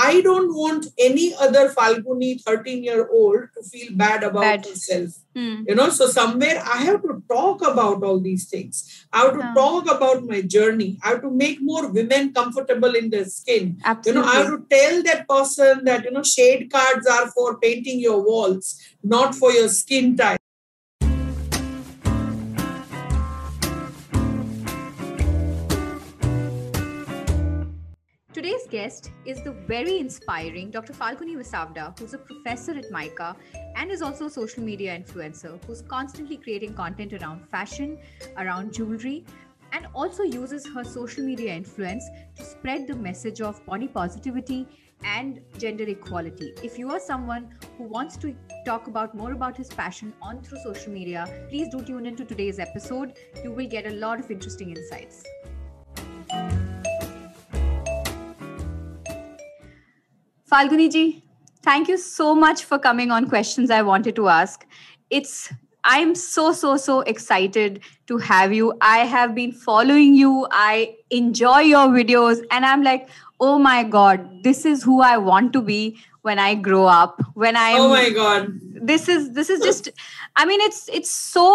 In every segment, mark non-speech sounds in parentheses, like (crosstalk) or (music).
I don't want any other Falguni 13 year old to feel bad about bad. herself. Hmm. You know, so somewhere I have to talk about all these things. I have to yeah. talk about my journey. I have to make more women comfortable in their skin. Absolutely. You know, I have to tell that person that, you know, shade cards are for painting your walls, not for your skin type. Today's guest is the very inspiring Dr. Falguni Vasavada, who's a professor at MICA and is also a social media influencer who's constantly creating content around fashion, around jewelry, and also uses her social media influence to spread the message of body positivity and gender equality. If you are someone who wants to talk about more about his passion on through social media, please do tune into today's episode. You will get a lot of interesting insights. Falguni ji, thank you so much for coming on questions I wanted to ask. It's I'm so so so excited to have you. I have been following you. I enjoy your videos and I'm like, "Oh my god, this is who I want to be when I grow up." When I Oh my god. This is this is just I mean it's it's so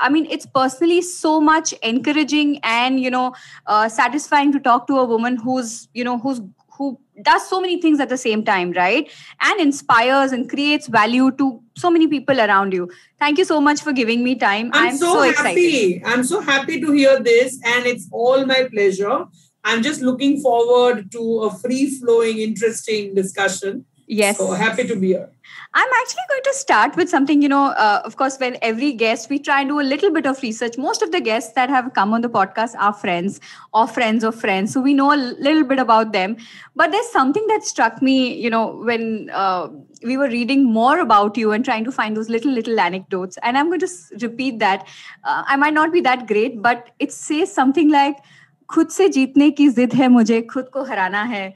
I mean it's personally so much encouraging and you know uh, satisfying to talk to a woman who's you know who's who does so many things at the same time right? And inspires and creates value to so many people around you. Thank you so much for giving me time. I'm, I'm so, so, happy. excited. i'm so happy to hear this and it's all my pleasure. I'm just looking forward to a free flowing interesting discussion yes so happy to be here I'm actually going to start with something, you know, uh, of course, when every guest, we try and do a little bit of research. Most of the guests that have come on the podcast are friends or friends of friends. So we know a little bit about them. But there's something that struck me, you know, when uh, we were reading more about you and trying to find those little, little anecdotes. And I'm going to repeat that. Uh, I might not be that great, but it says something like, खुद से जीतने की जिद है मुझे खुद को हराना है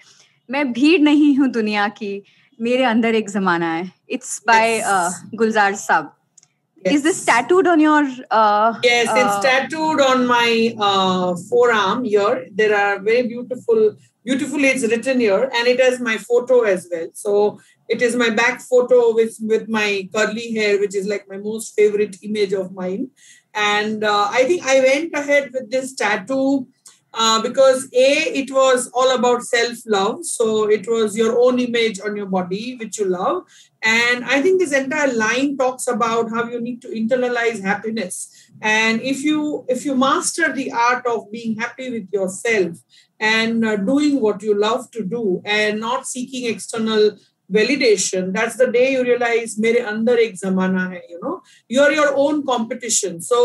मैं भीड़ नहीं हूं दुनिया की मेरे अंदर एक जमाना है इट्स बाय गुलजार साहब Yes. Is this tattooed on your? Uh, yes, it's uh, tattooed on my uh, forearm here. There are very beautiful, beautifully it's written here, and it has my photo as well. So it is my back photo with with my curly hair, which is like my most favorite image of mine. And uh, I think I went ahead with this tattoo uh, because a it was all about self love so it was your own image on your body which you love. And i think this entire line talks about how you need to internalize happiness. And if you if you master the art of being happy with yourself and uh, doing what you love to do and not seeking external validation that's the day you realize mere andar ek zamana hai you know you are your own competition so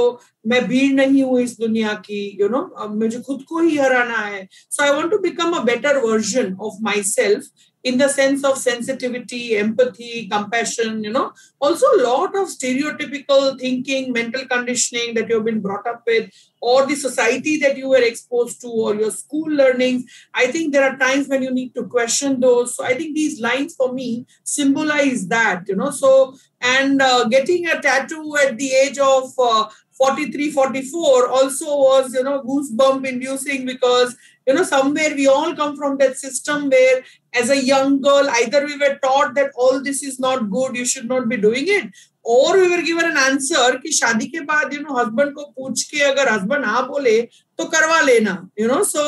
मैं भीड़ नहीं हूँ इस दुनिया की you know मुझे खुद को ही हराना है so I want to become a better version of myself in the sense of sensitivity, empathy, compassion, you know, also a lot of stereotypical thinking, mental conditioning that you've been brought up with, or the society that you were exposed to, or your school learnings. I think there are times when you need to question those. So I think these lines for me symbolize that, you know. So, and uh, getting a tattoo at the age of uh, 43 44 also was you know goosebump inducing because you know somewhere we all come from that system where as a young girl either we were taught that all this is not good you should not be doing it or we were given an answer कि शादी के बाद you know husband को पूछ के अगर husband हाँ बोले तो करवा लेना you know so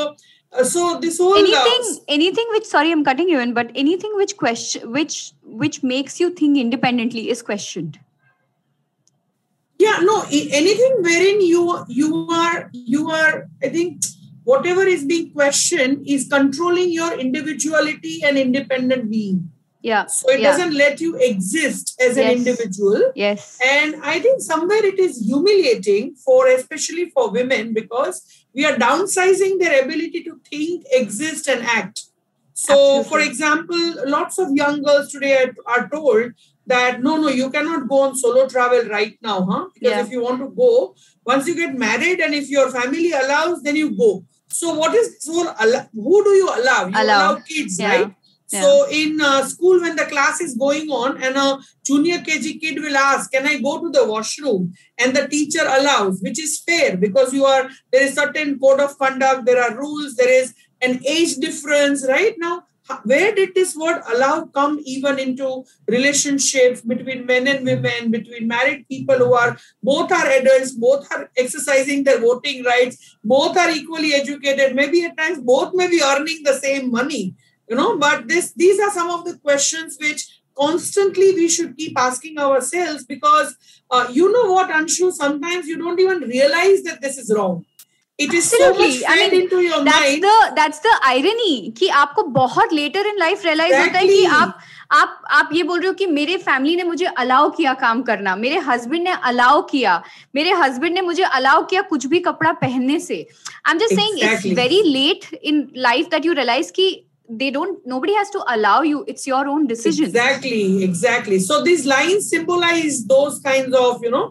uh, so this whole anything uh, anything which sorry i'm cutting you in but anything which question which which makes you think independently is questioned yeah no anything wherein you you are you are i think whatever is being questioned is controlling your individuality and independent being yeah so it yeah. doesn't let you exist as yes. an individual yes and i think somewhere it is humiliating for especially for women because we are downsizing their ability to think exist and act so Absolutely. for example lots of young girls today are, are told that no, no, you cannot go on solo travel right now, huh? Because yeah. if you want to go, once you get married and if your family allows, then you go. So what is so who do you allow? You allow, allow kids, yeah. right? Yeah. So in uh, school, when the class is going on, and a junior KG kid will ask, "Can I go to the washroom?" and the teacher allows, which is fair because you are there is certain code of conduct, there are rules, there is an age difference, right now where did this word allow come even into relationships between men and women between married people who are both are adults both are exercising their voting rights both are equally educated maybe at times both may be earning the same money you know? But this these are some of the questions which constantly we should keep asking ourselves because uh, you know what anshu sometimes you don't even realize that this is wrong it is so much into your mind that's the irony कि आपको बहुत letter in life realise होता है कि आप आप आप ये बोल रहे हो कि मेरे फैमिली ने मुझे अलाउ किया काम करना। मेरे हस्बैंड ने अलाउ किया। मेरे हस्बैंड ने मुझे अलाउ किया कुछ भी कपड़ा पहनने से। I am just saying it's very late in life that you realize कि they don't nobody has to allow you it's your own decision exactly exactly so this line symbolize those kind of you know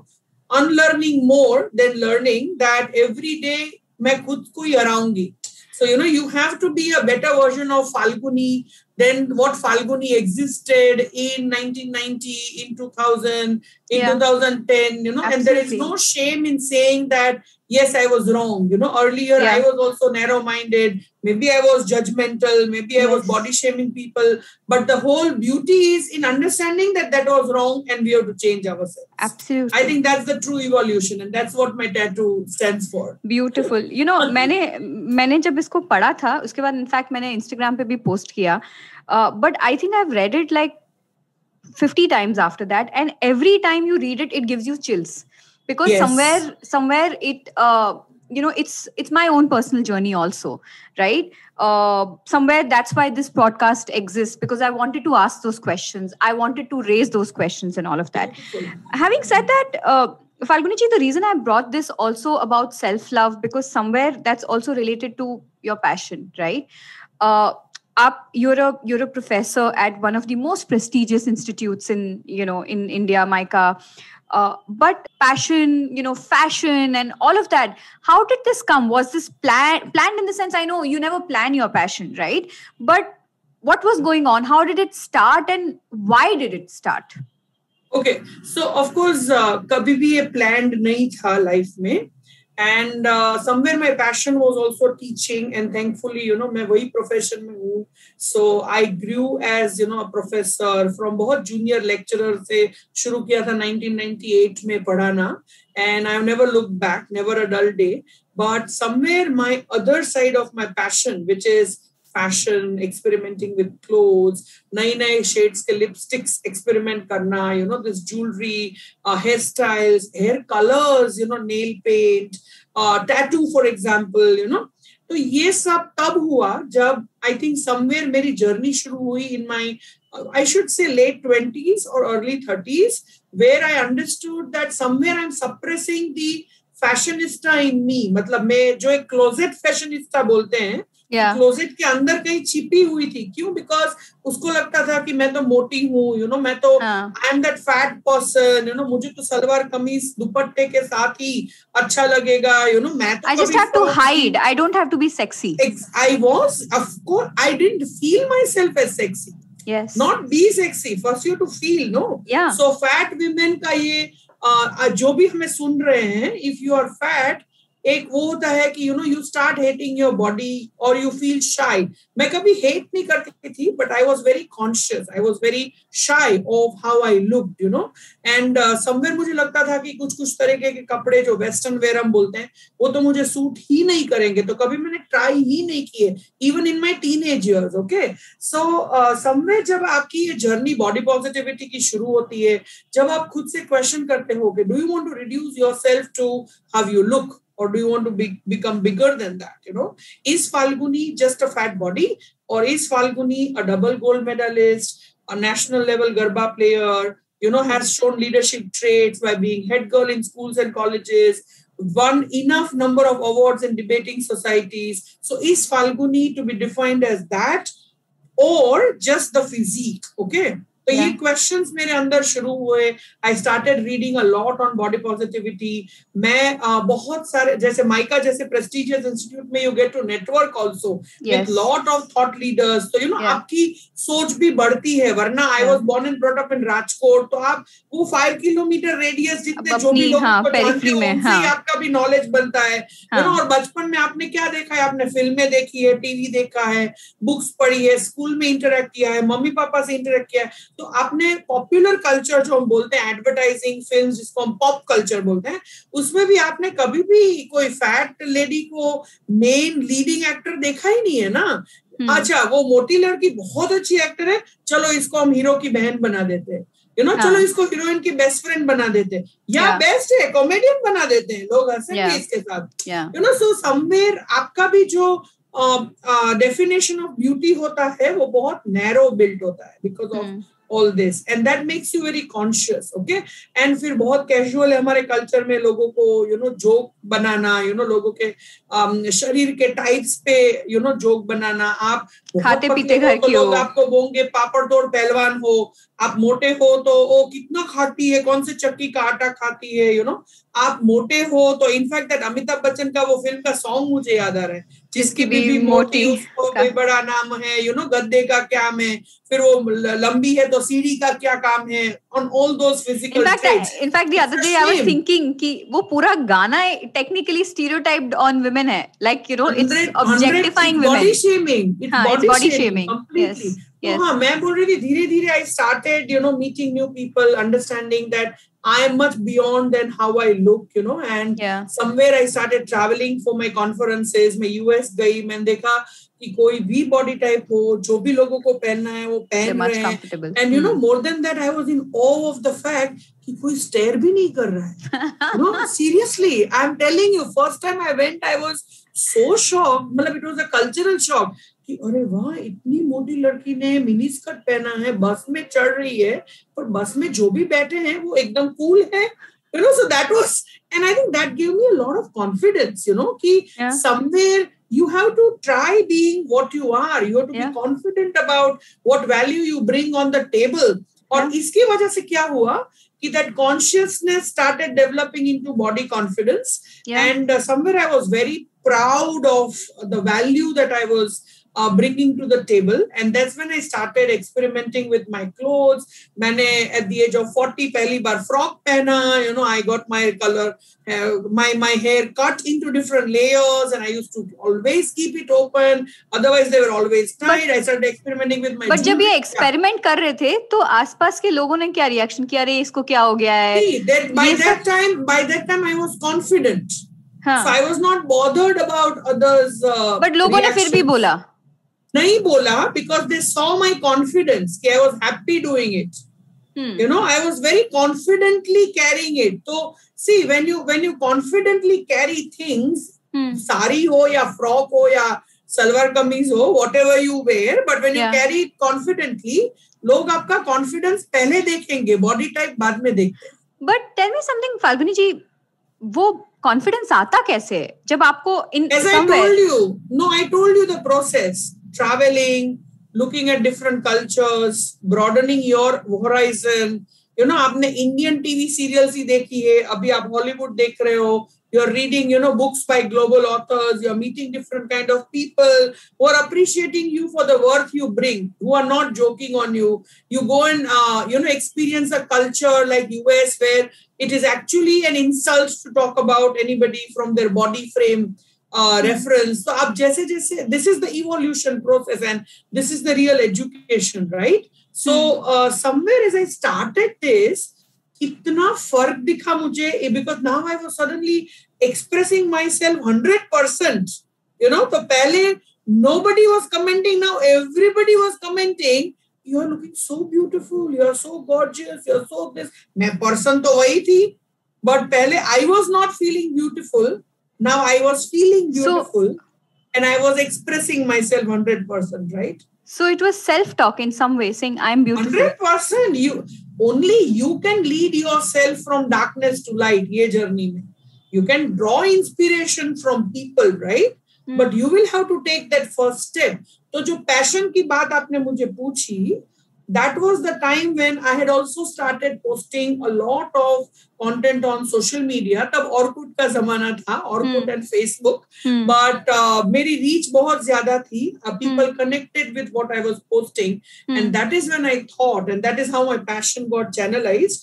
unlearning more than learning that every day मैं खुद को ही हराऊंगी so you know you have to be a better version of falguni than what falguni existed in 1990 in 2000 in yeah. 2010 you know Absolutely. and there is no shame in saying that yes i was wrong you know earlier yeah. i was also narrow minded maybe i was judgmental maybe yes. i was body shaming people but the whole beauty is in understanding that that was wrong and we have to change ourselves absolutely i think that's the true evolution and that's what my tattoo stands for beautiful you know मैंने मैंने जब इसको पढ़ा था उसके बाद in fact मैंने Instagram पे भी पोस्ट किया uh, but I think I've read it like 50 times after that. And every time you read it, it gives you chills because yes. somewhere, somewhere it, uh, you know it's it's my own personal journey also right uh, somewhere that's why this podcast exists because i wanted to ask those questions i wanted to raise those questions and all of that having said that uh, Falguni the reason I brought this also about self love because somewhere that's also related to your passion, right? Uh, up you're a you're a professor at one of the most prestigious institutes in you know in india mica uh, but passion you know fashion and all of that how did this come? Was this plan planned in the sense i know you never plan your passion right? But what was going on? How did it start and why did it start? Okay so of course uh, kabhi bhi planned nahi tha life mein and uh, somewhere my passion was also teaching and thankfully you know मैं वही profession में हूँ so I grew as you know a professor from बहुत junior lecturer से शुरू किया था 1998 में पढ़ाना and I've never looked back never a dull day but somewhere my other side of my passion which is fashion experimenting with clothes नए नए shades के लिपस्टिक्स एक्सपेरिमेंट करना you know this jewellery hair styles hair colours you know nail paint tattoo for example you know तो ये सब तब हुआ जब आई थिंक समवेयर मेरी जर्नी शुरू हुई in my I should say late twenties और early thirties where I understood that somewhere I am suppressing the fashionista in me मतलब मैं जो एक क्लोजेट फैशनिस्टा बोलते हैं क्लोजेट के अंदर कहीं छिपी हुई थी। क्यों? बिकॉज़ उसको लगता था कि मैं तो मोटी हूँ यू नो मैं तो I am that fat person you know मुझे तो सलवार कमीज दुपट्टे के साथ ही अच्छा लगेगा यू नो मैं तो I just have to hide I don't have to be sexy I was of course I didn't feel myself as sexy yes. Not be sexy. First you to feel no? Yeah. So fat women का ये uh, जो भी हमें सुन रहे हैं if you are fat एक वो होता है कि you know you start hating your body और यू फील शाई मैं कभी हेट नहीं करती थी but I was very conscious I was very shy of how I look you know and somewhere मुझे लगता था कि कुछ कुछ तरीके के कपड़े जो वेस्टर्न वेयर हम बोलते हैं, वो तो मुझे सूट ही नहीं करेंगे। तो कभी मैंने ट्राई ही नहीं किए even in my teenage years okay so somewhere जब आपकी ये जर्नी बॉडी पॉजिटिविटी की शुरू होती है, जब आप खुद से क्वेश्चन करते हो do you want to reduce yourself to how you look or do you want to be, become bigger than that you know? Is falguni just a fat body or is falguni a double gold medalist a national level garba player you know has shown leadership traits by being head girl in schools and colleges won enough number of awards in debating societies? So is falguni to be defined as that or just the physique okay तो ये questions मेरे अंदर शुरू हुए। I started reading a lot on body positivity मैं uh, बहुत सारे जैसे माइका जैसे प्रेस्टिजियस इंस्टीट्यूट में you get to network also with lot of thought leaders तो यू नो आपकी सोच भी बढ़ती है वरना I was born and brought up in Rajkot तो आप वो फाइव किलोमीटर रेडियस जितने जो भी लोग हाँ, हाँ. आपका भी नॉलेज बनता है। हाँ. you और बचपन में आपने क्या देखा है? आपने फ़िल्में देखी है टीवी देखा है बुक्स पढ़ी है स्कूल में इंटरेक्ट किया है मम्मी पापा से इंटरेक्ट किया है। तो आपने पॉपुलर कल्चर जो हम बोलते हैं एडवर्टाइजिंग फ़िल्म जिसको हम पॉप कल्चर बोलते हैं उसमें भी आपने कभी भी कोई फैट लेडी को मेन लीडिंग एक्टर देखा ही नहीं है ना? हम्म। अच्छा वो मोटी लड़की बहुत अच्छी एक्टर है चलो इसको हम हीरो की बहन बना देते हैं। यू नो चलो इसको हीरोइन की बेस्ट फ्रेंड बना देते हैं। या बेस्ट है कॉमेडियन बना देते हैं लोग हंसेंगे इसके साथ। यू नो सो समवेयर आपका भी जो डेफिनेशन ऑफ़ ब्यूटी होता है वो बहुत नैरो बिल्ट होता है because of all this and that makes you very conscious okay and फिर बहुत कैजुअल है हमारे कल्चर में लोगों को यू नो जोक बनाना यू you नो know, लोगों के um, शरीर के टाइप्स पे यू नो जोक बनाना। आप खाते पीते घर तो लोग आपको बोंगे पापड़ तोड़ पहलवान हो आप मोटे हो तो वो कितना खाती है कौन से चक्की का आटा खाती है यू नो आप मोटे हो तो इनफैक्ट दैट अमिताभ बच्चन का वो फ़िल्म का सॉन्ग मुझे याद आ रहा है जिसकी बीबी मोटी उसको भी बड़ा नाम है यू नो गद्दे का क्या है फिर वो लंबी है तो सीढ़ी का क्या काम है on all those physical in fact the other day I was thinking कि वो पूरा गाना टेक्निकली स्टीरियोटाइप्ड ऑन वुमेन है like you know it's objectifying women body shaming it's body shaming Yes. हाँ मैं बोल रही थी धीरे धीरे I started you know meeting new people understanding that I am much beyond than how I look, you know. And yeah. somewhere I started traveling for my conferences. मैं US गई मैंने देखा कि कोई भी बॉडी टाइप हो जो भी लोगों को पहनना है वो पहन रहे हैं and you know more than that I was in awe of the fact कि कोई स्टेयर भी नहीं कर रहा है no seriously I am telling you first time I went I was so shock मतलब it was a cultural shock कि अरे वाह इतनी मोटी लड़की ने मिनी स्कर्ट पहना है बस में चढ़ रही है पर बस में जो भी बैठे हैं वो एकदम कूल है you know so that was and i think that gave me a lot of confidence you know ki yeah. somewhere you have to try being what you are you have to yeah. be confident about what value you bring on the table और. इसकी वजह से क्या हुआ कि started developing into body confidence yeah. and uh, somewhere i was very proud of the value that i was uh, bringing to the table. And that's when I started experimenting with my clothes. मैंने at the age of 40 पहली बार frock पहना, you know, I got my color, uh, my, my hair cut into different layers and I used to always keep it open. Otherwise they were always tied. But, I started experimenting with my But जब ये experiment कर रहे थे तो आसपास के लोगों ने क्या reaction किया अरे इसको क्या हो गया है? See, that, by that time, by that time I was confident. हाँ. So I was not bothered about others. Uh, but लोगों ने फिर भी बोला नहीं बोला because they saw my confidence कि I was happy doing it you know I was very confidently carrying it तो see when you when you confidently carry things sari हो या फ्रॉक हो या सलवार कमीज हो whatever you wear but when you carry it confidently लोग आपका confidence पहले देखेंगे बॉडी टाइप बाद में देखते but tell me something Falguni ji वो कॉन्फिडेंस आता कैसे? जब आपको in age I told you know I told you the process traveling, looking at different cultures, broadening your horizon. You know, आपने Indian TV serials ही देखी है अभी आप Hollywood देख रहे हो you're reading you know books by global authors you're meeting different kind of people who are appreciating you for the worth you bring who are not joking on you you go and uh, you know experience a culture like us where it is actually an insult to talk about anybody from their body frame Hmm. Reference तो आप जैसे जैसे this is the evolution process and this is the real education right so somewhere is I started this इतना फ़र्क दिखा मुझे because now I was suddenly expressing myself hundred percent you know तो पहले nobody was commenting now everybody was commenting you are looking so beautiful you are so gorgeous you are so this मैं person तो वही थी but पहले I was not feeling beautiful now i was feeling beautiful so, and i was expressing myself 100% right so it was self talk in some way saying i'm beautiful 100% you only you can lead yourself from darkness to light ye journey mein. you can draw inspiration from people right hmm. but you will have to take that first step तो जो passion की बात आपने मुझे पूछी that was the time when I had also started posting a lot of content on social media. तब Orkut का जमाना था, Orkut Hmm. and Facebook. Hmm. But uh, मेरी reach बहुत ज़्यादा थी. Uh, people Hmm. connected with what I was posting, Hmm. and that is when I thought, and that is how my passion got channelized.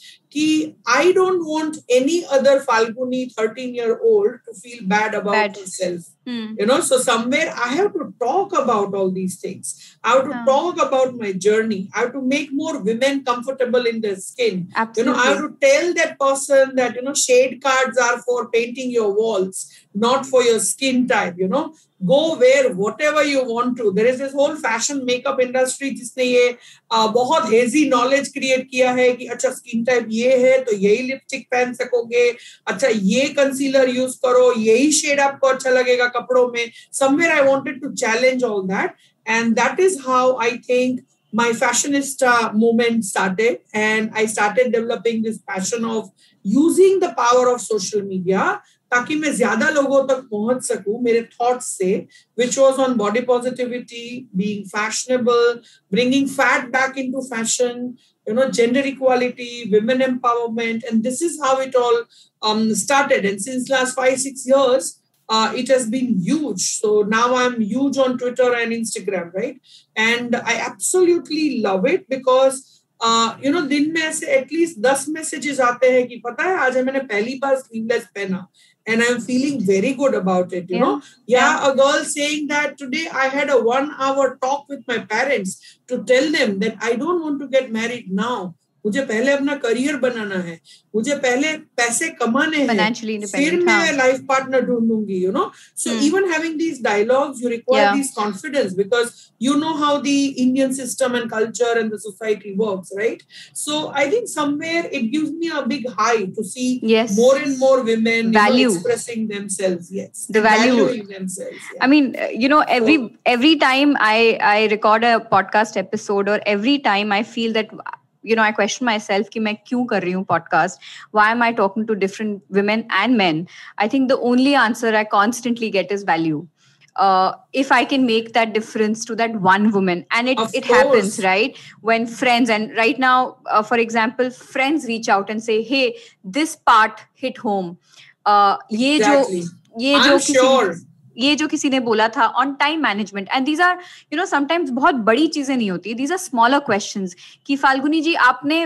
I don't want any other Falguni 13 year old to feel bad about Bad. herself Hmm. you know so somewhere i have to talk about all these things. I have to talk about my journey. I have to make more women comfortable in their skin. You know i have to tell that person that you know shade cards are for painting your walls not for your skin type you know go wear whatever you want to there is is whole fashion makeup industry जिसने ये बहुत hazy knowledge create किया है कि अच्छा skin type ये है तो यही लिपस्टिक पहन सकोगे। अच्छा ये कंसीलर यूज़ करो, यही शेड आपको अच्छा लगेगा कपड़ों में। Somewhere I wanted to challenge all that and that is how I think my fashionista movement started and I started developing this fashion of using the power of social media ताकि मैं ज़्यादा लोगों तक पहुँच सकूँ मेरे थॉट्स से which was on body positivity being fashionable bringing fat back into fashion you know gender equality women empowerment and this is how it all um, started and since last five six years uh, it has been huge so now i'm huge on twitter and instagram right and i absolutely love it because uh, you know दिन में ऐसे at least दस messages आते हैं कि पता है आज मैंने पहली बार स्लीवलेस पहना and i'm feeling very good about it you Yeah. know. Yeah, a girl saying that today i had a one hour talk with my parents to tell them that i don't want to get married now मुझे पहले अपना career बनाना है मुझे पहले पैसे कमाने हैं Financially फिर independent. मैं हाँ. लाइफ पार्टनर ढूंढूंगी you know so Hmm. Even having these dialogues you require Yeah. This confidence because you know how the indian system and culture and the society works right so i think somewhere it gives me a big high to see Yes. more and more women you know, Value. expressing themselves yes The value. valuing themselves yeah. I mean, uh, you know, every every time I I record a podcast episode or every time I feel that you know i question myself ki main kyun kar podcast why am i talking to different women and men i think the only answer i constantly get is value uh, if I can make that difference to that one woman. And it, it happens, right? When friends, and right now, uh, for example, friends reach out and say, hey, this part hit home. Uh, yeah, ye exactly. jo, I'm sure. ये जो किसी ने बोला था on time management and these are you know sometimes बहुत बड़ी चीज़ें नहीं होती दीज आर स्मॉलर क्वेश्चंस कि फाल्गुनी जी आपने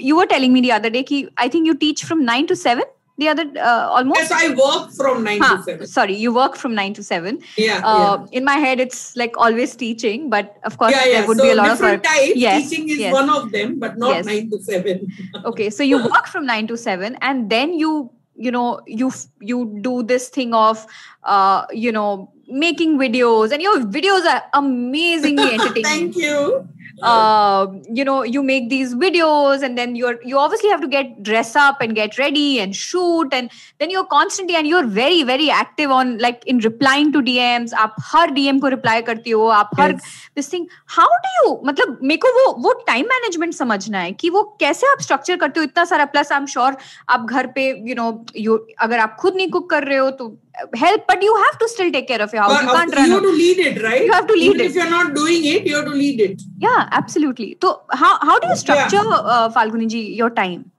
you were telling me the other day कि I think you teach from 9 to 7 the other uh, almost yes i work from 9 Huh, to 7 sorry you work from 9 to 7 yeah uh, yeah in my head it's like always teaching but of course yeah, yeah. there would so be a lot of different work types. Yes, Teaching is yes. one of them, but not Yes. nine to seven. okay so you work from 9 to 7 and then you you know you you do this thing of uh you know making videos and your videos are amazingly entertaining Thank you. uh, you know you make these videos and then you're you obviously have to get dress up and get ready and shoot and then you're constantly and you're very very active on like in replying to DMs आप हर DM को reply करती हो आप हर Yes. this thing how do you मतलब मेरे को वो वो टाइम मैनेजमेंट समझना है कि वो कैसे आप स्ट्रक्चर करते हो इतना सारा प्लस आई एम श्योर आप घर पे यू नो यू अगर आप खुद नहीं कुक कर रहे हो तो help but you have to still take care of your house. But you can't run you have to lead it right? You have to lead Even it. if you're not doing it you have to lead it. Yeah absolutely. So how, how do you structure yeah. uh, falguni ji your time?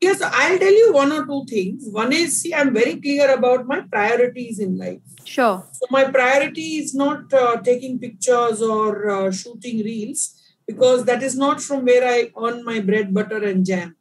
Yes i'll tell you one or two things. One is see i'm very clear about my priorities in life. Sure. So my priority is not uh, taking pictures or uh, shooting reels because that is not from where i earn my bread butter and jam.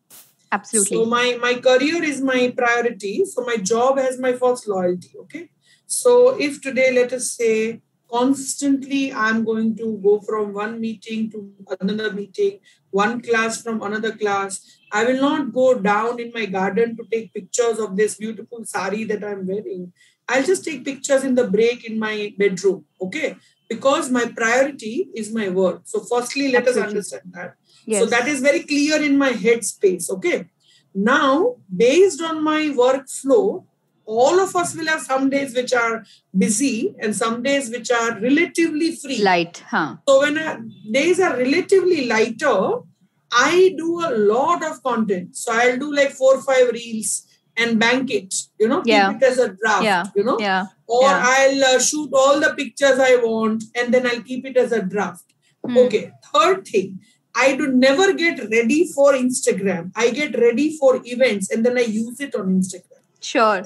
Absolutely. So my my career is my priority. So my job has my first loyalty. Okay. So if today, let us say, constantly I'm going to go from one meeting to another meeting, one class from another class, I will not go down in my garden to take pictures of this beautiful sari that I'm wearing. I'll just take pictures in the break in my bedroom. Okay. Because my priority is my work. So, firstly, let us understand that. yes. So that is very clear in my headspace. Okay. Now, based on my workflow, all of us will have some days which are busy and some days which are relatively free. light. Huh. so when uh, days are relatively lighter, I do a lot of content. So I'll do like four or five reels and bank it. You know, Yeah. keep it as a draft. Yeah. You know, Yeah. or Yeah. I'll uh, shoot all the pictures I want and then I'll keep it as a draft. Hmm. Okay. Third thing, I do never get ready for Instagram. I get ready for events and then I use it on Instagram. Sure.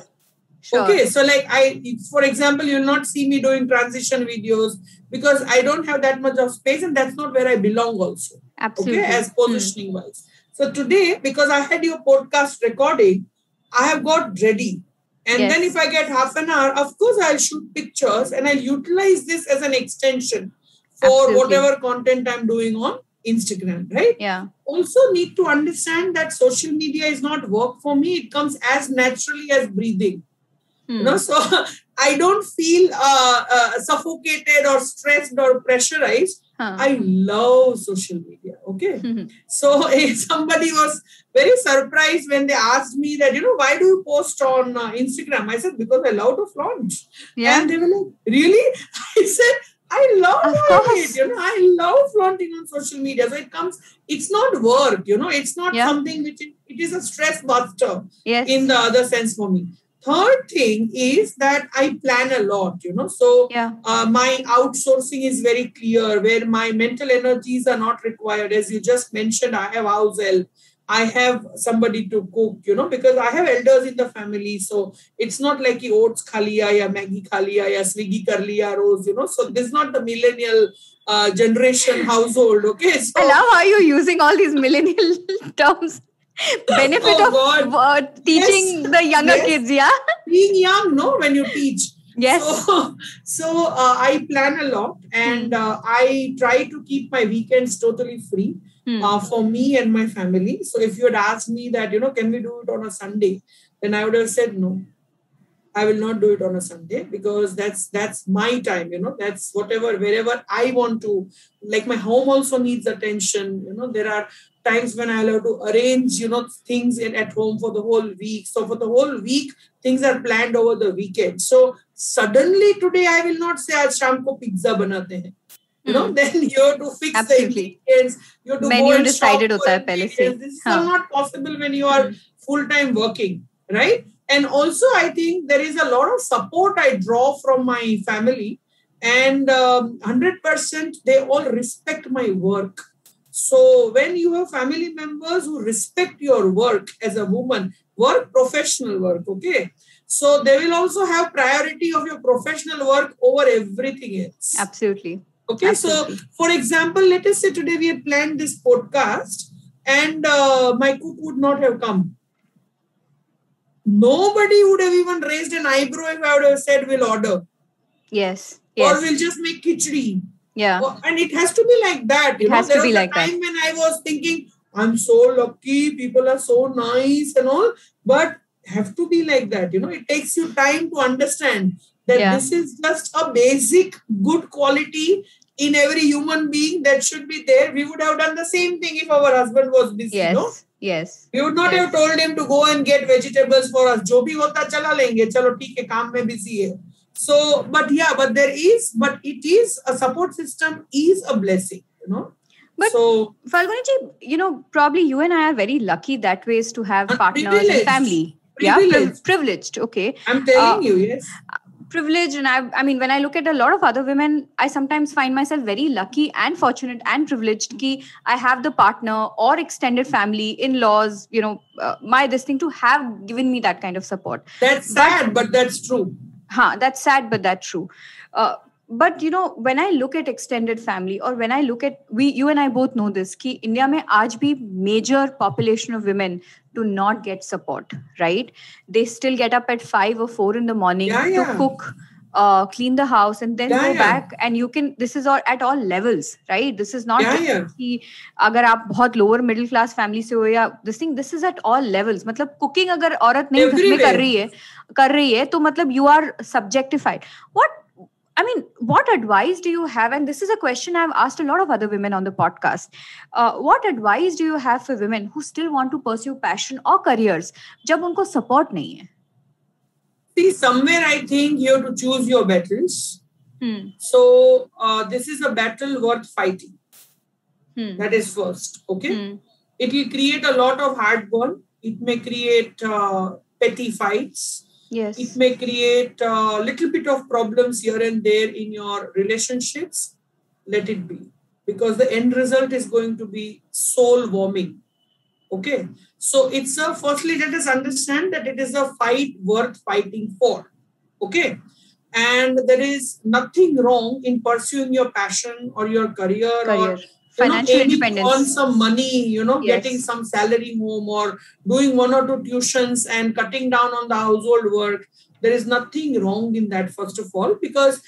Sure. Okay, so like I, for example, you'll not see me doing transition videos because I don't have that much of space, and that's not where I belong. Also, absolutely. Okay, as positioning hmm. wise. So today, because I had your podcast recording, I have got ready. And yes. then if I get half an hour, of course I'll shoot pictures and I'll utilize this as an extension for Absolutely. whatever content I'm doing on Instagram, right? Yeah. Also need to understand that social media is not work for me. It comes as naturally as breathing. Hmm. You know, so (laughs) I don't feel uh, uh, suffocated or stressed or pressurized. Huh. I love social media. Okay. Mm-hmm. (laughs) So (laughs) somebody was very surprised when they asked me that, you know, why do you post on uh, Instagram? I said, because I love to flaunt. Yeah. And they were like, really? (laughs) I said, I love it. You know, I love flaunting on social media. So it comes, it's not work, you know, it's not yeah. something which it, it is a stress buster yes. in the other sense for me. Third thing is that I plan a lot, you know. So yeah. uh, my outsourcing is very clear where my mental energies are not required. As you just mentioned, I have house help I have somebody to cook, you know, because I have elders in the family. So it's not like he oats khalia ya Maggi khalia ya Swiggy karliya rose, you know. So this is not the millennial uh, generation (laughs) household, okay? So, I love how you're using all these millennial (laughs) terms. Benefit oh, of uh, teaching yes, the younger yes. kids, yeah? Being young, no, when you teach. Yes. So, (laughs) so uh, I plan a lot and hmm. uh, I try to keep my weekends totally free uh, for me and my family. So if you had asked me that, you know, can we do it on a Sunday, then I would have said no. I will not do it on a Sunday because that's that's my time, you know. That's whatever, wherever I want to. Like my home also needs attention. You know, there are times when I'll have to arrange, you know, things in, at home for the whole week. So for the whole week, things are planned over the weekend. So suddenly today I will not say I'll ko pizza banate hain. You hmm. then (laughs) you have to fix Absolutely. the ingredients. You have to Menu go and decided shop hota hai. This is not possible when you are hmm. full time working, right? And also, I think there is a lot of support I draw from my family, and um, 100% they all respect my work. So, when you have family members who respect your work as a woman, work professional work, okay? So, they will also have priority of your professional work over everything else. Absolutely. Okay, Absolutely. so for example, let us say today we had planned this podcast and uh, my cook would not have come. Nobody would have even raised an eyebrow if I would have said we'll order. Yes. yes. Or we'll just make khichdi. Yeah. and it has to be like that. You it know, has there to be was like a time that. when I was thinking, I'm so lucky, people are so nice and all, but have to be like that. You know, it takes you time to understand that yeah. this is just a basic good quality in every human being that should be there. We would have done the same thing if our husband was busy. Yes. No? yes we would not yes. have told him to go and get vegetables for us jo bhi hota chala lenge chalo theek hai kaam mein busy hai so but yeah but there is but it is a support system is a blessing you know but so, Falguni you know, probably you and I are very lucky that ways to have partners and family. Privileged. Yeah, privileged. privileged. Okay. I'm telling uh, you, yes privileged and I, I mean when i look at a lot of other women i sometimes find myself very lucky and fortunate and privileged ki i have the partner or extended family in-laws you know uh, my this thing to have given me that kind of support. That's sad but, but that's true. Huh that's sad but that's true. Uh, but you know when i look at extended family or when i look at we you and i both know this ki india mein aaj bhi major population of women do not get support right they still get up at 5 or 4 in the morning yeah, yeah. to cook uh, clean the house and then yeah, go back and you can this is all at all levels right this is not कि अगर आप बहुत lower middle class family से हो या this thing this is at all levels मतलब cooking अगर औरत नहीं घर में कर रही है कर रही है तो मतलब you are subjectified what I mean, what advice do you have? And this is a question I've asked a lot of other women on the podcast. Uh, what advice do you have for women who still want to pursue passion or careers जब उनको support नहीं है? See, somewhere I think you have to choose your battles. Hmm. So uh, this is a battle worth fighting. Hmm. That is first. Okay. Hmm. It will create a lot of heartburn. It may create uh, petty fights Yes. It may create a little bit of problems here and there in your relationships. Let it be. because the end result is going to be soul warming. Okay. So it's a firstly, let us understand that it is a fight worth fighting for. Okay. And there is nothing wrong in pursuing your passion or your career, career. or financial know, independence. on some money you know yes. getting some salary home or doing one or two tuitions and cutting down on the household work. There is nothing wrong in that first of all because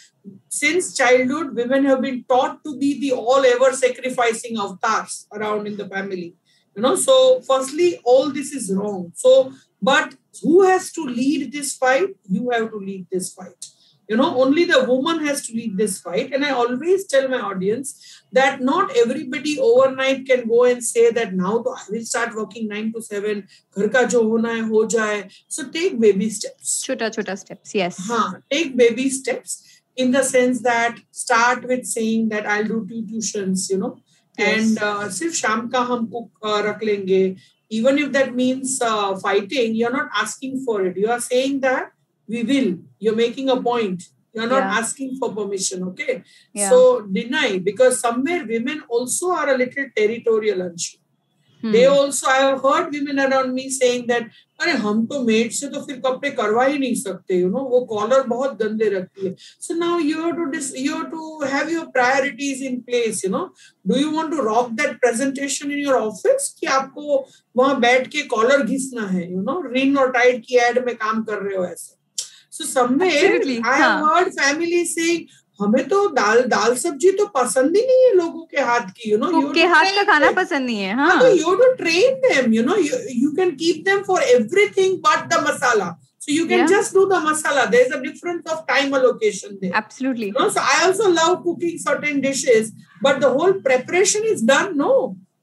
since childhood women have been taught to be the all ever sacrificing avatars around in the family you know. So firstly all this is wrong. So but who has to lead this fight? You have to lead this fight you know only the woman has to lead this fight. And i always tell my audience that not everybody overnight can go and say that now to i will start working 9 to 7 ghar ka jo hona hai ho jaye so take baby steps. Chota chota steps yes. Ha take baby steps in the sense that start with saying that i'll do two tuitions you know. Yes. and uh, sirf sham ka hum cook uh, rakh lenge. Even if that means uh, fighting you're not asking for it. You are saying that we will you're making a point you're not yeah. asking for permission okay yeah. so deny because somewhere women also are a little territorial Anshu. Hmm. they also i have heard women around me saying that अरे हम तो made से तो फिर कपड़े करवा ही नहीं सकते यू नो वो कॉलर बहुत गंदे रखती है so now you have to you have to have your priorities in place you know do you want to rock that presentation in your office कि आपको वहाँ बैठ के कॉलर घिसना है यू नो रिन और टाइट की एड में काम कर रहे हो ऐसे so somewhere I have heard family saying हमें तो दाल दाल सब्ज़ी तो पसंद ही नहीं है लोगों के हाथ की यू नो के हाथ का खाना पसंद नहीं है हाँ तो you do train them you know you can keep them for everything but the masala so you can just do the masala there is a difference of time allocation there absolutely so I also love cooking certain dishes but the whole preparation is done no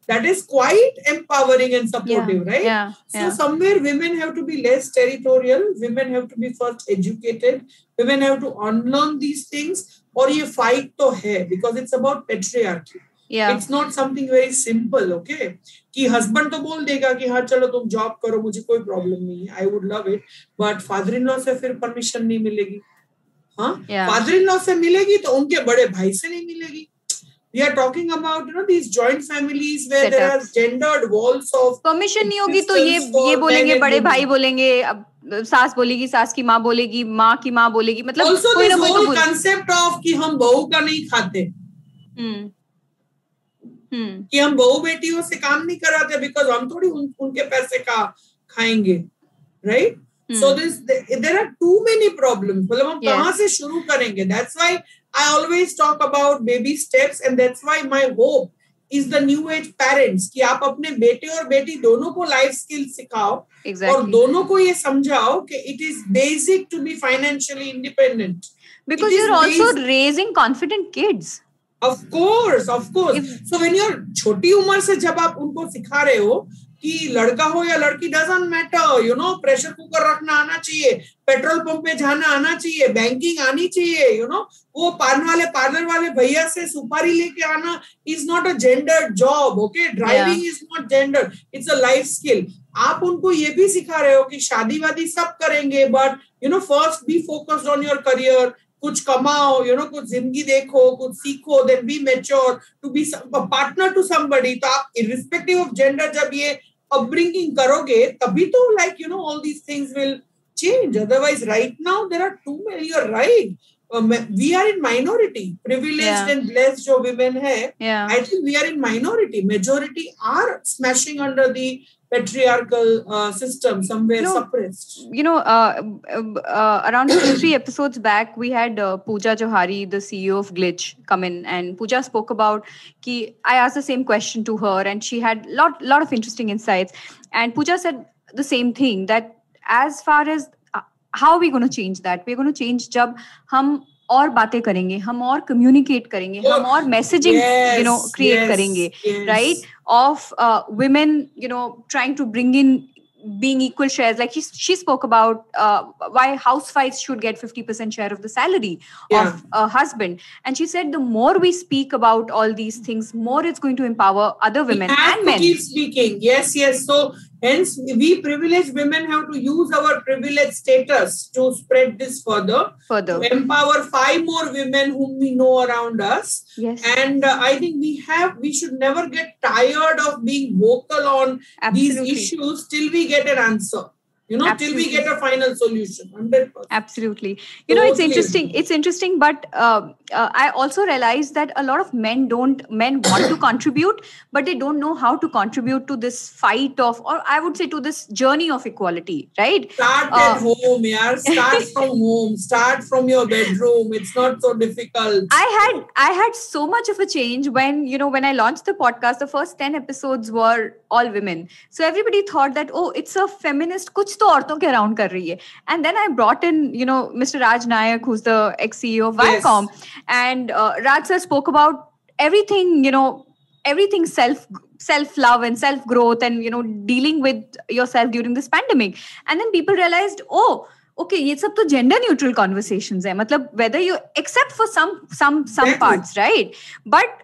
that is quite empowering and supportive yeah, right yeah, so yeah. somewhere women have to be less territorial women have to be first educated women have to unlearn these things or you fight to hair because it's about patriarchy yeah. it's not something very simple okay कि husband तो बोल देगा कि हाँ चलो तुम job करो मुझे कोई प्रॉब्लम नहीं है I would love it but father in law से फिर परमिशन नहीं मिलेगी हाँ फादर इन लॉ से मिलेगी तो उनके बड़े भाई से नहीं मिलेगी we are talking about you know these joint families where Set there up. are gendered walls of permission नहीं होगी तो ये ये बोलेंगे बड़े भाई बोलेंगे अब सास बोलेगी सास की माँ बोलेगी माँ की माँ बोलेगी मतलब also कोई this whole तो concept of कि हम बहू का नहीं खाते। हम्म हम्म। कि हम बहू बेटियों से काम नहीं कराते बिकॉज़ हम थोड़ी उन, उनके पैसे का खाएँगे right so this there are too many problem मतलब हम कहाँ से शुरू करेंगे? That's why I always talk about baby steps and that's why my hope is the new age parents कि आप अपने बेटे और बेटी दोनों को लाइफ स्किल सिखाओ exactly. और दोनों को ये समझाओ कि it is basic to be financially independent because you're also basic. raising confident kids of course of course if, so when you're छोटी उम्र से जब आप उनको सिखा रहे हो कि लड़का हो या लड़की doesn't matter you know pressure cooker रखना आना चाहिए पेट्रोल पंप पे जाना आना चाहिए बैंकिंग आनी चाहिए यू you नो know? वो पान वाले पार्लर वाले भैया से सुपारी लेके आना is not a gender job okay driving is not gender it's a life skill आप उनको ये भी सिखा रहे हो कि शादी वादी सब करेंगे but you know first be focused on your career कुछ कमाओ यू नो कुछ ज़िंदगी देखो कुछ सीखो then be mature to be partner to समी तो आप इरिस्पेक्टिव ऑफ़ जेंडर जब ये अपब्रिंगिंग करोगे तभी तो like you know all these things will change otherwise right now there are too may your right we are in minority privilege and bless जो women है I think we are in minority majority are smashing under the patriarchal uh, system somewhere suppressed. you know uh, uh, around two three episodes back we had uh, pooja johari the ceo of glitch come in and pooja spoke about ki i asked the same question to her and she had lot lot of interesting insights. And pooja said the same thing that as far as uh, how are we going to change that? We're going to change jab hum और बातें करेंगे हम और communicate करेंगे हम और messaging you know create करेंगे right of women you know trying to bring in being equal shares like she, she spoke about uh, why housewives should get 50% share of the salary yeah. of a husband and she said the more we speak about all these things more it's going to empower other women and men keep speaking yes yes so Hence, we privileged women have to use our privileged status to spread this further, further, to empower five more women whom we know around us. Yes. And uh, I think we have, we should never get tired of being vocal on Absolutely. these issues till we get an answer you know Absolutely. till we get a final solution 100% absolutely you know it's interesting it's interesting but uh, uh, i also realize that a lot of men don't men want to contribute but they don't know how to contribute to this fight of or i would say to this journey of equality right start Uh, at home yeah start (laughs) from home start from your bedroom it's not so difficult i had i had so much of a change when you know when i launched the podcast the first 10 episodes were all women so everybody thought that oh it's a feminist kuch to औरतों के around कर रही है and then i brought in you know mr raj nayak who's the ex ceo of Yes. and uh, spoke about everything, you know, everything self self love and self growth and you know dealing with yourself during this pandemic. And then people realized oh okay it's up to gender neutral conversations hai. Matlab whether you except for some some some parts right? But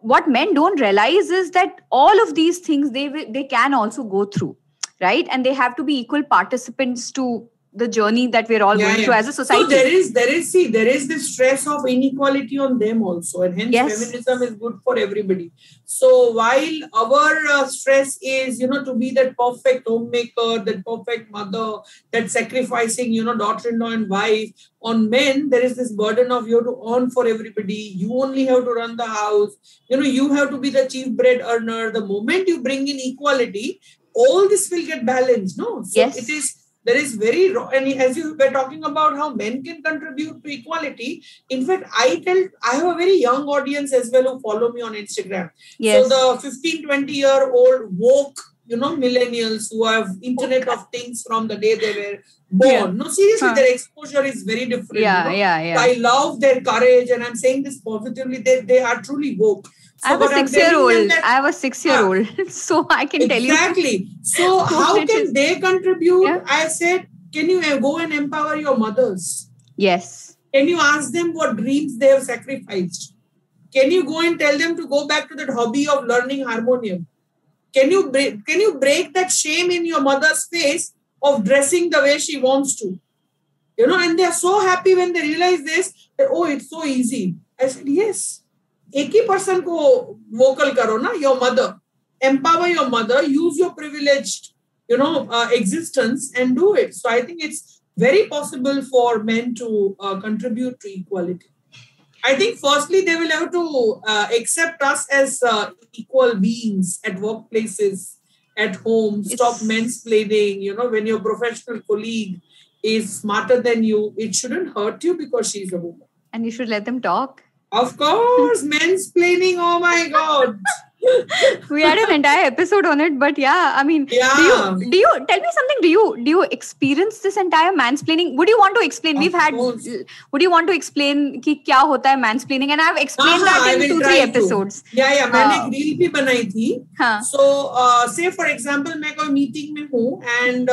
what men don't realize is that all of these things they they can also go through right? And they have to be equal participants to the journey that we're all Yeah, going yeah. through as a society So there is there is see there is this stress of inequality on them also, and hence Yes. feminism is good for everybody. So while our uh, stress is you know to be that perfect homemaker, that perfect mother, that sacrificing you know daughter-in-law and wife on men, there is this burden of you have to earn for everybody. You only have to run the house. You know you have to be the chief bread earner. The moment you bring in equality, all this will get balanced. No, so Yes. it is there is very and as you were talking about how men can contribute to equality. In fact i tell i have a very young audience as well who follow me on instagram. Yes. so the 15 20 year old woke you know millennials who have internet of things from the day they were born Yeah. no seriously Huh. their exposure is very different you yeah know? yeah yeah i love their courage and i'm saying this positively they, they are truly woke I have a six year old. that- I have a six year old. So I can tell you. exactly. So (laughs) how can they contribute? Yeah. I said, can you go and empower your mothers? Yes. Can you ask them what dreams they have sacrificed? Can you go and tell them to go back to that hobby of learning harmonium? Can you break, can you break that shame in your mother's face of dressing the way she wants to? You know, and they are so happy when they realize this that oh, it's so easy. I said, yes. एक ही person को vocal करो ना your mother empower your mother use your privileged you know uh, existence and do it so i think it's very possible for men to uh, contribute to equality i think firstly they will have to uh, accept us as uh, equal beings at workplaces at home. Stop It's- mansplaining. You know when your professional colleague is smarter than you it shouldn't hurt you because she's a woman. And you should let them talk. of course mansplaining oh my god (laughs) We had an entire episode on it, but yeah, I mean, Yeah. do you do you tell me something? Do you do you experience this entire mansplaining? Would you want to explain? Of We've had. course. Would you want to explain कि क्या होता है mansplaining? And I've explained हाँ, I that in two three to. episodes. या या मैंने हाँ. एक रील भी बनाई थी हाँ. सो से फॉर एग्जांपल मैं कोई मीटिंग में हूँ एंड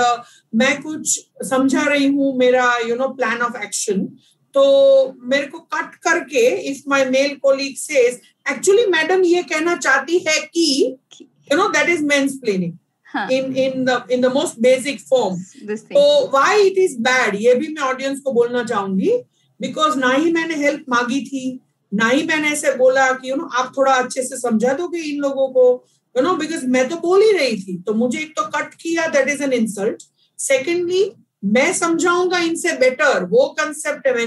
मैं कुछ समझा रही हूँ मेरा you know plan of action तो मेरे को कट करके if my male colleague says actually madam ये कहना चाहती है कि you know that is mansplaining. In in the in the most basic form तो व्हाई इट इज़ बैड ये भी मैं ऑडियंस को बोलना चाहूँगी। बिकॉज़ ना ही मैंने हेल्प मांगी थी ना ही मैंने ऐसे बोला कि यू नो आप थोड़ा अच्छे से समझा दोगे इन लोगों को। यू नो बिकॉज़ मैं तो बोल ही रही थी। तो मुझे एक तो कट किया that is an insult secondly मैं समझाऊँगा इनसे बेटर वो कंसेप्ट है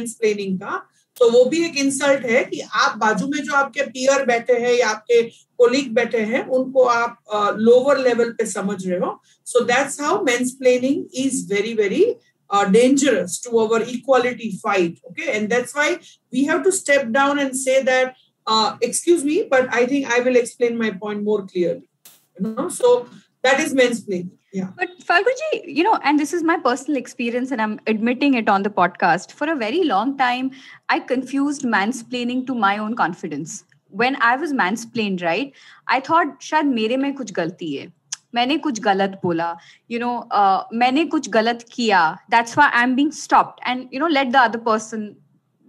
का तो वो भी एक इंसल्ट है कि आप बाजू में जो आपके पियर बैठे हैं या आपके कोलीग बैठे हैं उनको आप लोअर uh, लेवल पे समझ रहे हो। So that's how mansplaining is very very dangerous to our equality fight okay and that's why we have to step down and say that excuse me but I think I will explain my point more clearly so that is mansplaining. Yeah. But Falguniji, you know, and this is my personal experience, and I'm admitting it on the podcast. For a very long time, I confused mansplaining to my own confidence. When I was mansplained, right, I thought "Shad mere mein kuch galti hai. मैंने कुछ गलत बोला you know uh, मैंने कुछ गलत किया that's why I am being stopped and you know let the other person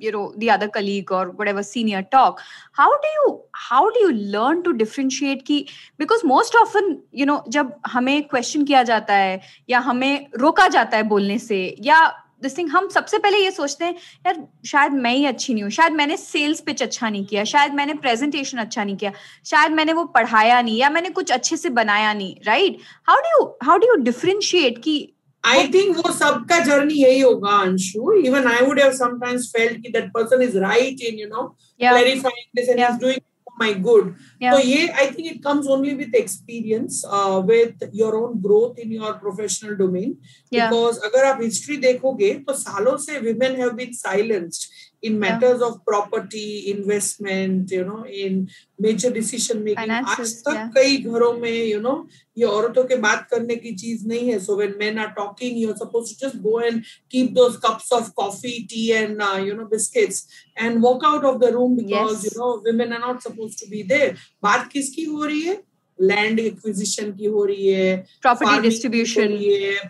you know, the other colleague or whatever senior talk, how do you, how do you learn to differentiate ki, because most often, you know, जब हमें question किया जाता है या हमें रोका जाता है बोलने से, या दिस थिंग हम सबसे पहले ये सोचते हैं, यार, शायद मैं ही अच्छी नहीं हूँ, शायद मैंने सेल्स पिच अच्छा नहीं किया, शायद मैंने प्रेजेंटेशन अच्छा नहीं किया, शायद मैंने वो पढ़ाया नहीं या मैंने कुछ अच्छे से बनाया नहीं right how do how do you differentiate की आई थिंक वो सबका जर्नी यही होगा Anshu. Even I would sometimes felt कि that person is right in you know clarifying this good तो ये I think it comes only with experience with your own growth in your professional domain because अगर आप history देखोगे तो सालों से women have been silenced in matters yeah. of property investment you know in major decision making आज तक yeah. कई घरों में you know ये औरतों के बात करने की चीज़ नहीं है so when men are talking you're supposed to just go and keep those cups of coffee tea and uh, you know biscuits and walk out of the room because yes. you know women are not supposed to be there बात किसकी हो रही है land acquisition की हो रही है property distribution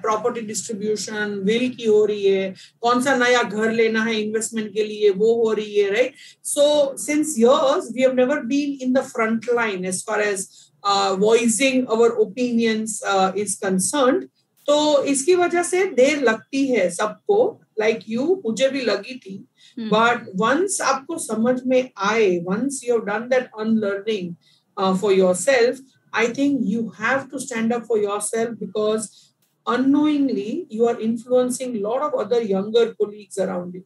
property distribution will की हो रही है कौन सा नया घर लेना है इन्वेस्टमेंट के लिए वो हो रही है right so since years we have never been in the front line as far as voicing our opinions is concern तो इसकी वजह से देर लगती है सबको लाइक like यू मुझे भी लगी थी। But hmm. वंस आपको समझ में आए once you have done that unlearning for your self I think you have to stand up for yourself because unknowingly you are influencing a lot of other younger colleagues around you.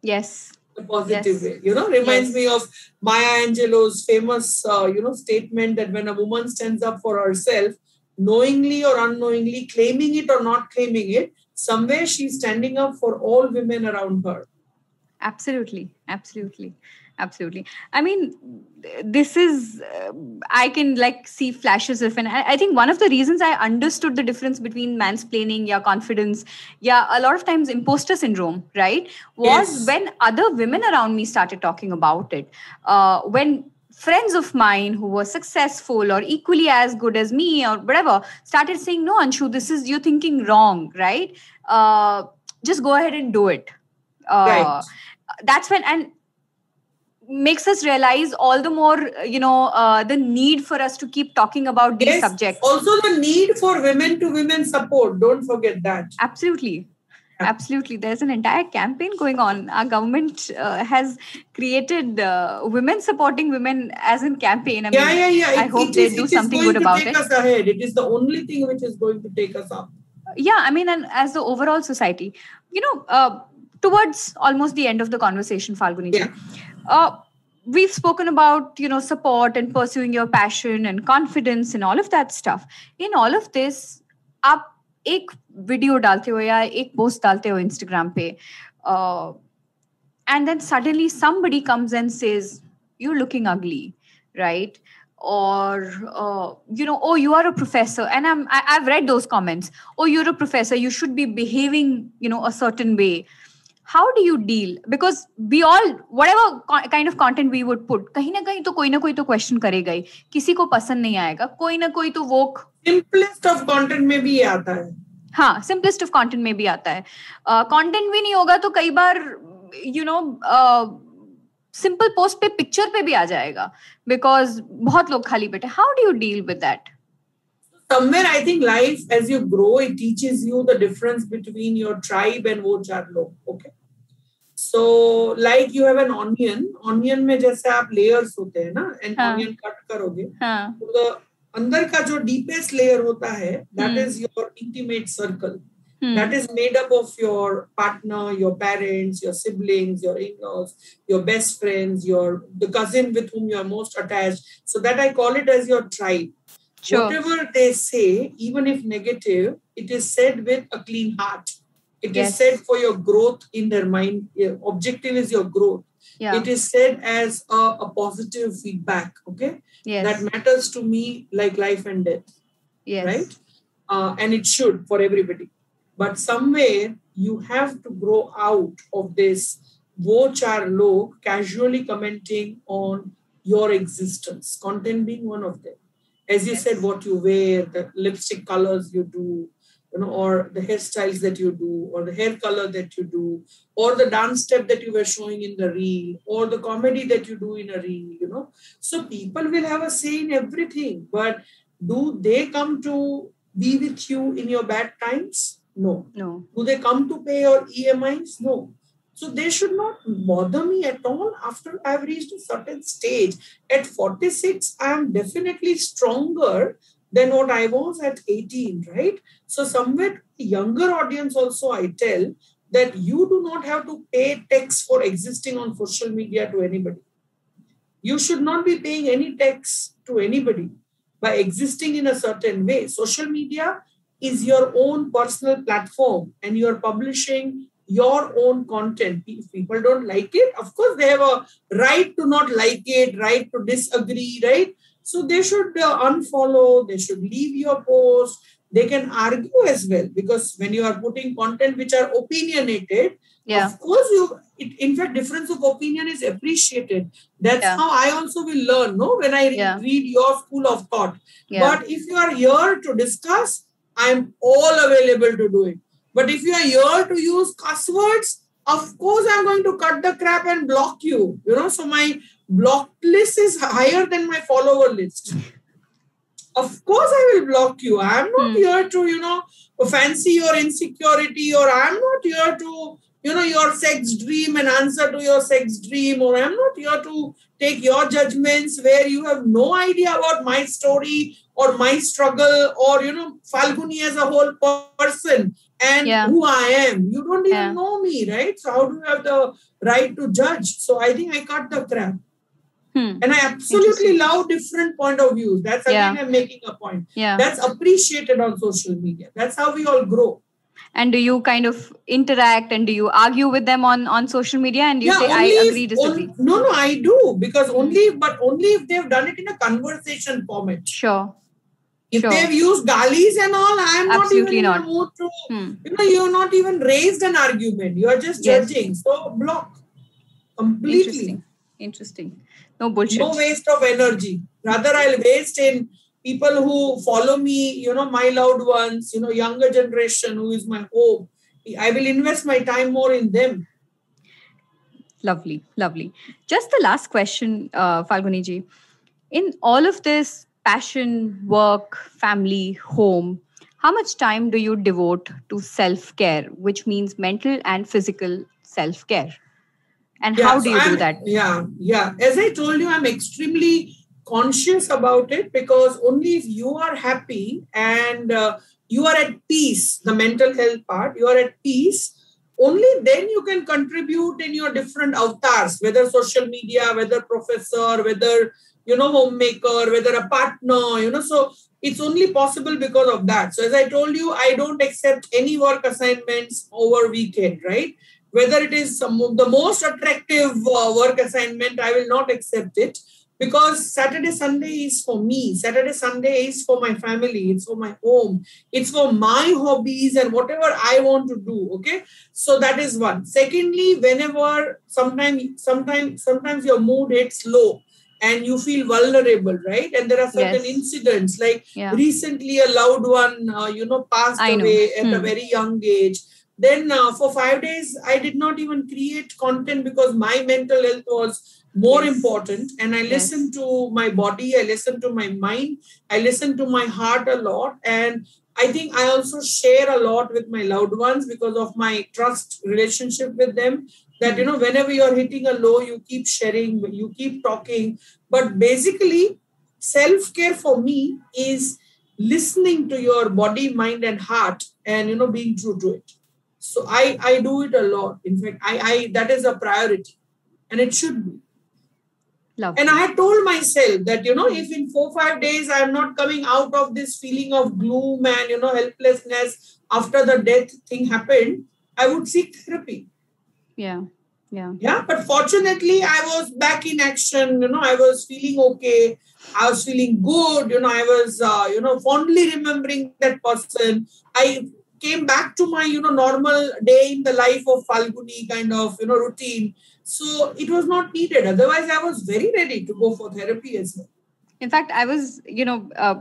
Yes. A positive yes. way. You know, reminds yes. me of Maya Angelou's famous, uh, you know, statement that when a woman stands up for herself, knowingly or unknowingly, claiming it or not claiming it, somewhere she's standing up for all women around her. Absolutely. Absolutely absolutely i mean this is uh, i can like see flashes of and I, I, think one of the reasons i understood the difference between mansplaining yeah confidence yeah a lot of times imposter syndrome right was yes. when other women around me started talking about it uh, when friends of mine who were successful or equally as good as me or whatever started saying no anshu this is you're thinking wrong right uh, just go ahead and do it uh, right. that's when and makes us realize all the more you know uh, the need for us to keep talking about these yes, subjects. also the need for women to women support. Don't forget that. Absolutely. Absolutely. There's an entire campaign going on. Our government uh, has created uh, women supporting women as a campaign. I mean, yeah yeah. Yeah i hope they is, do something good about it. us ahead. it is the only thing which is going to take us up. Yeah i mean and as the overall society you know uh, towards almost the end of the conversation falguni yeah. Uh, we've spoken about you know support and pursuing your passion and confidence and all of that stuff in all of this आप एक video डालते हो या एक post डालते हो Instagram पे and then suddenly somebody comes and says you're looking ugly right or uh, you know oh you are a professor and i'm I, i've read those comments oh you're a professor you should be behaving you know a certain way how do you deal because we all whatever kind of content we would put कहीं ना कहीं तो कोई ना कोई तो question करेगा ही किसी को पसंद नहीं आएगा कोई ना कोई तो वो सिंपलेस्ट ऑफ़ कंटेंट में भी आता है हाँ सिंपलेस्ट ऑफ़ कंटेंट में भी आता है uh, भी नहीं होगा तो कई बार यू नो सिंपल पोस्ट पे पिक्चर पे भी आ जाएगा बिकॉज़ बहुत लोग खाली बैठे how do you deal with that somewhere I think life as you grow, it teaches you the difference between your tribe and wo char log. Okay. So like you have an onion, onion में जैसे आप layers होते हैं ना, and हाँ. onion cut करोगे, हाँ. तो the अंदर का जो deepest layer होता है, that hmm. is your intimate circle. Hmm. That is made up of your partner, your parents, your siblings, your in-laws, your best friends, your the cousin with whom you are most attached. So that I call it as your tribe. Sure. Whatever they say, even if negative, it is said with a clean heart. It yes. is said for your growth in their mind. Objective is your growth. Yeah. It is said as a, a positive feedback. Okay. Yes. That matters to me like life and death. Yes. Right. Uh, and it should for everybody. But somewhere you have to grow out of this wo char log casually commenting on your existence, content being one of them as you yes. said what you wear the lipstick colors you do you know, or the hairstyles that you do, or the hair color that you do, or the dance step that you were showing in the reel, or the comedy that you do in a reel, you know. So people will have a say in everything, but do they come to be with you in your bad times? No. No. Do they come to pay your EMIs? No. So they should not bother me at all after I've reached a certain stage. At 46, I am definitely stronger than what I was at 18, right? So somewhere younger audience also I tell that you do not have to pay tax for existing on social media to anybody. You should not be paying any tax to anybody by existing in a certain way. Social media is your own personal platform and you're publishing your own content. If people don't like it, of course, they have a right to not like it, right to disagree, right? So they should uh, unfollow, they should leave your post. They can argue as well because when you are putting content which are opinionated, Yeah. of course you. It, in fact, difference of opinion is appreciated. That's Yeah. how I also will learn. No, when I Yeah. read your school of thought. Yeah. But if you are here to discuss, I'm all available to do it. But if you are here to use cuss words, of course I'm going to cut the crap and block you. You know, so my blocked list is higher than my follower list. Of course I will block you. I'm not Hmm. here to, you know, fancy your insecurity, or I'm not here to, you know, your sex dream and answer to your sex dream, or I'm not here to take your judgments where you have no idea about my story or my struggle or you know falguni as a whole person and Yeah. who i am you don't even Yeah. know me right so how do you have the right to judge so i think i cut the crap Hmm. and i absolutely love different point of views that's again Yeah. i'm making a point Yeah. that's appreciated on social media that's how we all grow And do you kind of interact and do you argue with them on on social media and you say I only if- agree disagree? on- no no i do because Hmm. only but only if they've done it in a conversation format Sure. if Sure. they've used galis and all i am not even not. in a mood to Hmm. you know you're not even raised an argument you are just Yes. judging so block completely Interesting. Interesting. No bullshit. no waste of energy rather i'll waste in people who follow me you know my loved ones you know younger generation who is my hope i will invest my time more in them Lovely, lovely. Just the last question, uh, Falguni ji. In all of this passion, work, family, home, how much time do you devote to self care, which means mental and physical self care? And how do you do that? Yeah, yeah. As I told you, I'm extremely conscious about it because only if you are happy and uh, you are at peace, the mental health part, you are at peace, only then you can contribute in your different avatars, whether social media, whether professor, whether you know homemaker, whether a partner, you know. So it's only possible because of that. So as I told you, I don't accept any work assignments over weekend, right? Whether it is some of the most attractive uh, work assignment, I will not accept it because Saturday, Sunday is for me. Saturday, Sunday is for my family. It's for my home. It's for my hobbies and whatever I want to do. Okay. So that is one. Secondly, whenever sometimes, sometimes, sometimes your mood hits low and you feel vulnerable, right? And there are certain Yes. incidents like Yeah. recently a loved one, uh, you know, passed I know. away at a Hmm. very young age then uh, for five days i did not even create content because my mental health was more Yes. important. And i Yes. listened to my body i listened to my mind i listened to my heart a lot. And i think i also share a lot with my loved ones because of my trust relationship with them. That you know whenever you're hitting a low you keep sharing you keep talking. But basically self care for me is listening to your body mind and heart and you know being true to it so i i do it a lot. In fact i i that is a priority. And it should be. Lovely. and i had told myself that you know if in four five days i'm not coming out of this feeling of gloom and you know helplessness after the death thing happened i would seek therapy. Yeah. Yeah. yeah but fortunately i was back in action. You know i was feeling okay. I was feeling good. You know i was uh, you know fondly remembering that person. I came back to my you know normal day in the life of falguni kind of you know routine so it was not needed otherwise i was very ready to go for therapy as well In fact, I was, you know, uh,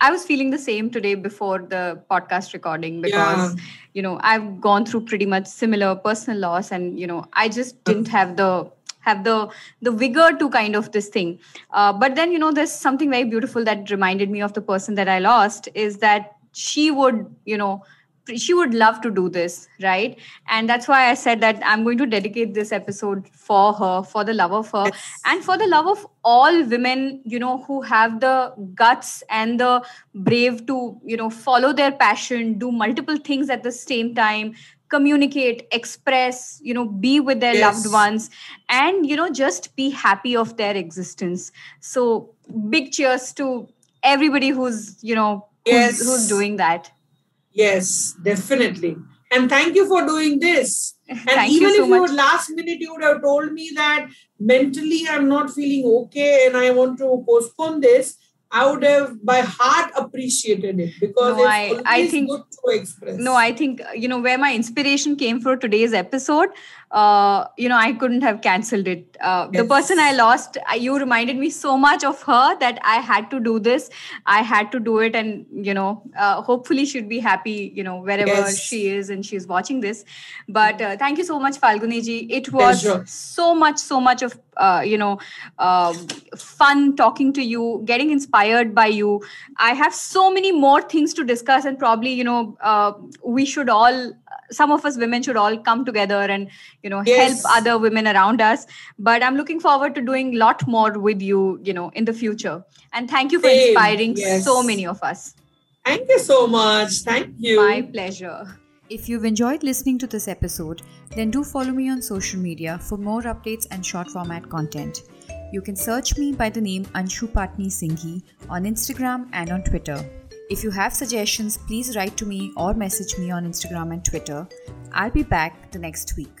I was feeling the same today before the podcast recording because yeah. you know I've gone through pretty much similar personal loss, and you know I just didn't have the have the the vigor to kind of this thing. Uh, but then you know there's something very beautiful that reminded me of the person that I lost is that she would you know she would love to do this right and that's why i said that i'm going to dedicate this episode for her for the love of her yes. and for the love of all women you know who have the guts and the brave to you know follow their passion do multiple things at the same time communicate express you know be with their yes. loved ones and you know just be happy of their existence so big cheers to everybody who's you know who's, yes. who's doing that Yes, definitely. And thank you for doing this. And even you so if you would last minute, you would have told me that mentally I'm not feeling okay and I want to postpone this. I would have by heart appreciated it because no, I, I think, No, I think you know where my inspiration came for today's episode. Uh, you know, I couldn't have cancelled it. Uh, yes. The person I lost, you reminded me so much of her that I had to do this. I had to do it, and you know, uh, hopefully, she'd be happy. You know, wherever yes. she is and she's watching this. But uh, thank you so much, Falguniji. It was Pleasure. so much, so much of uh, you know, um, fun talking to you, getting inspired by you. I have so many more things to discuss, and probably you know, uh, we should all some of us women should all come together and you know yes. help other women around us but i'm looking forward to doing a lot more with you you know in the future and thank you for Same. inspiring yes. so many of us thank you so much thank you my pleasure if you've enjoyed listening to this episode, then do follow me on social media for more updates and short format content. You can search me by the name Anshu Patni Singhi on Instagram and on Twitter. If you have suggestions, please write to me or message me on Instagram and Twitter. I'll be back the next week.